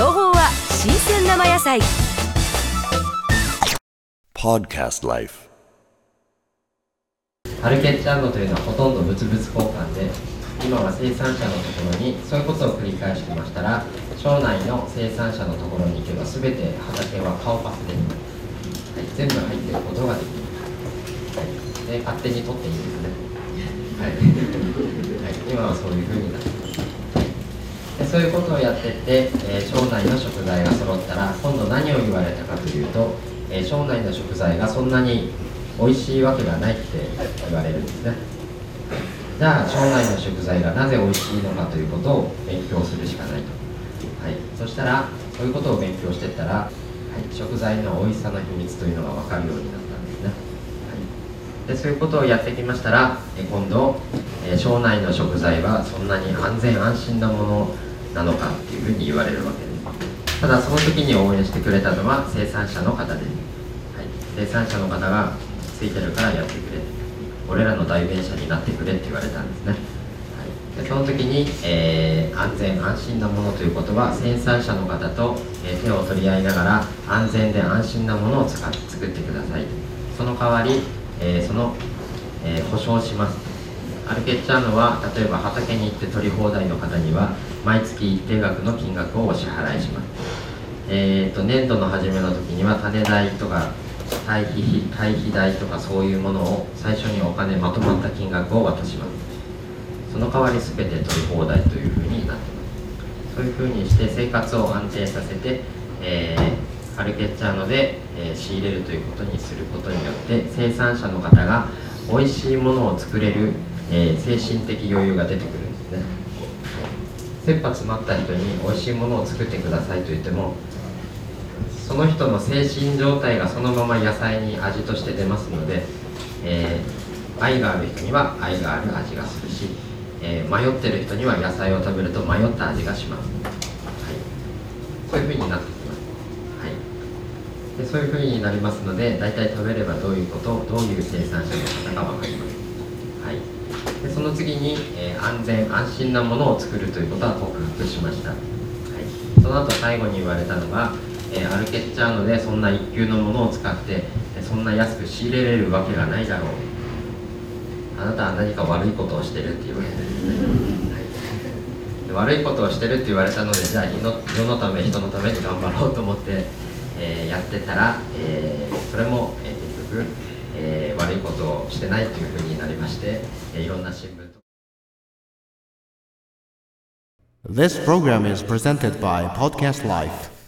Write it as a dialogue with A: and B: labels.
A: 生野菜。
B: Podcast Life.
C: アルケッチャンドというのはほとんど物々交換で今は生産者のところにそういうことを繰り返してましたら町内の生産者のところに行けば全て畑は顔パスで、はい、全部入っていることができる、はい、で勝手に取っていいんですね。はい、はい、今はそういうふうになってます。でそういうことをやってって、えー町内の食材が揃ったら今度何を言われたかというと、えー町内の食材がそんなに美味しいわけがないって言われるんですね。じゃあ町内の食材がなぜ美味しいのかということを勉強するしかないと、はい、そしたらそういうことを勉強してったら、はい、食材の美味しさの秘密というのが分かるようになったんですね、はい、でそういうことをやってきましたらえ今度、えー町内の食材はそんなに安全安心なものなのかっていうふうに言われるわけで。すただその時に応援してくれたのは生産者の方で。す、はい、生産者の方がついてるからやってくれ。俺らの代弁者になってくれって言われたんですね、はい、でその時に、えー安全安心なものということは生産者の方と、え手を取り合いながら安全で安心なものを使っ作ってください。その代わり、えーその、えー保証します。アルケッチャーノは例えば畑に行って取り放題の方には毎月一定額の金額をお支払いします。えー、と年度の初めの時には種代とか堆肥堆肥代とかそういうものを最初にお金まとまった金額を渡します。その代わり全て取り放題というふうになってます。そういうふうにして生活を安定させて、えーアルケッチャーノで、えー仕入れるということにすることによって生産者の方が美味しいものを作れる、えー精神的余裕が出てくるんですね。切羽詰まった人に美味しいものを作ってくださいと言ってもその人の精神状態がそのまま野菜に味として出ますので、えー愛がある人には愛がある味がするし、えー迷ってる人には野菜を食べると迷った味がします、はい、そういうふうになってきます、はい、でそういうふうになりますので大体食べればどういうことどういう生産者の方か分かります、はい、その次に、えー安全安心なものを作るということは克服しました、はい、その後最後に言われたのが、えーアルケッチャーノでそんな一級のものを使ってそんな安く仕入れれるわけがないだろう。あなたは何か悪いことをしてるって言われてですね、悪いことをしてるって言われたのでじゃあ世の世のため人のために頑張ろうと思って、えーやってたら、えそれも、えー結局、えー悪いことをしてないというふうになりまして、えいろんな新聞と
D: This program is presented by Podcast Life.